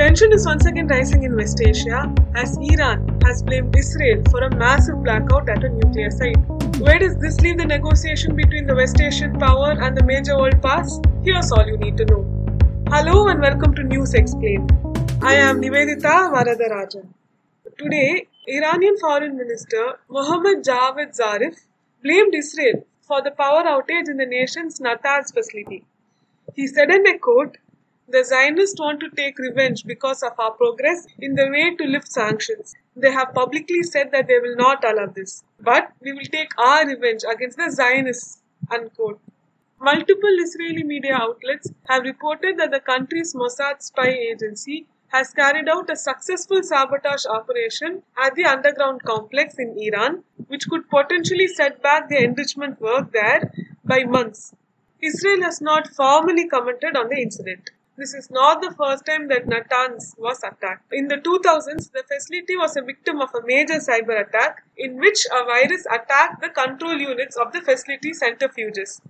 Tension is once again rising in West Asia as Iran has blamed Israel for a massive blackout at a nuclear site. Where does this leave the negotiation between the West Asian power and the major world powers? Here's all you need to know. Hello and welcome to News Explained. I am Nivedita Varadarajan. Today, Iranian Foreign Minister Mohammad Javad Zarif blamed Israel for the power outage in the nation's Natanz facility. He said in a quote, the Zionists want to take revenge because of our progress in the way to lift sanctions. They have publicly said that they will not allow this. But we will take our revenge against the Zionists. Unquote. Multiple Israeli media outlets have reported that the country's Mossad spy agency has carried out a successful sabotage operation at the underground complex in Iran, which could potentially set back the enrichment work there by months. Israel has not formally commented on the incident. This is not the first time that Natanz was attacked. In the 2000s, the facility was a victim of a major cyber attack in which a virus attacked the control units of the facility centrifuges.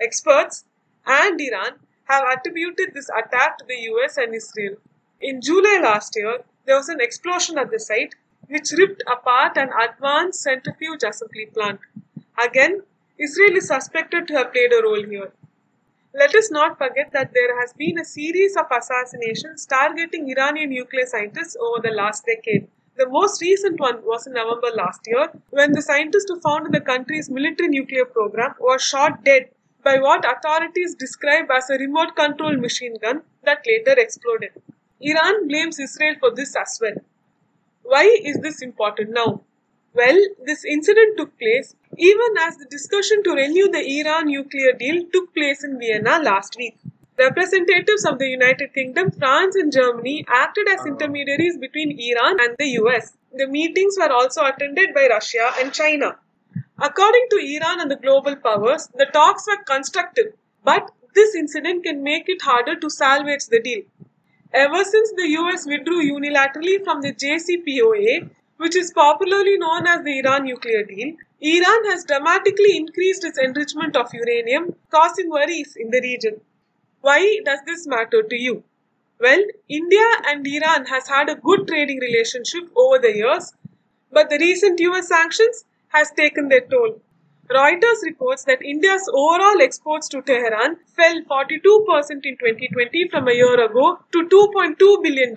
Experts and Iran have attributed this attack to the US and Israel. In July last year, there was an explosion at the site which ripped apart an advanced centrifuge assembly plant. Again, Israel is suspected to have played a role here. Let us not forget that there has been a series of assassinations targeting Iranian nuclear scientists over the last decade. The most recent one was in November last year when the scientist who founded the country's military nuclear program was shot dead by what authorities describe as a remote control machine gun that later exploded. Iran blames Israel for this as well. Why is this important now? Well, this incident took place even as the discussion to renew the Iran nuclear deal took place in Vienna last week. Representatives of the United Kingdom, France, and Germany acted as uh-huh. intermediaries between Iran and the US. The meetings were also attended by Russia and China. According to Iran and the global powers, the talks were constructive, but this incident can make it harder to salvage the deal. Ever since the US withdrew unilaterally from the JCPOA, which is popularly known as the Iran nuclear deal, Iran has dramatically increased its enrichment of uranium, causing worries in the region. Why does this matter to you? Well, India and Iran has had a good trading relationship over the years, but the recent US sanctions has taken their toll. Reuters reports that India's overall exports to Tehran fell 42% in 2020 from a year ago to $2.2 billion,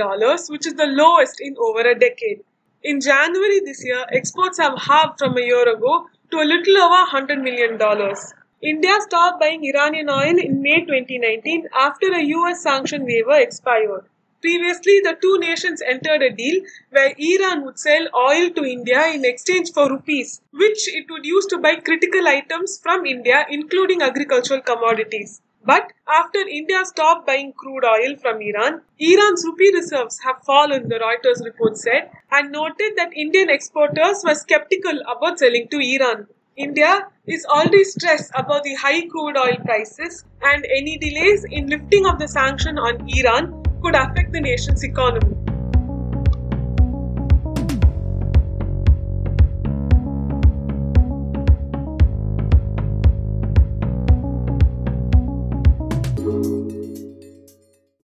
which is the lowest in over a decade. In January this year, exports have halved from a year ago to a little over $100 million. India stopped buying Iranian oil in May 2019 after a US sanction waiver expired. Previously, the two nations entered a deal where Iran would sell oil to India in exchange for rupees, which it would use to buy critical items from India, including agricultural commodities. But after India stopped buying crude oil from Iran, Iran's rupee reserves have fallen, the Reuters report said, and noted that Indian exporters were skeptical about selling to Iran. India is already stressed about the high crude oil prices, and any delays in lifting of the sanction on Iran could affect the nation's economy.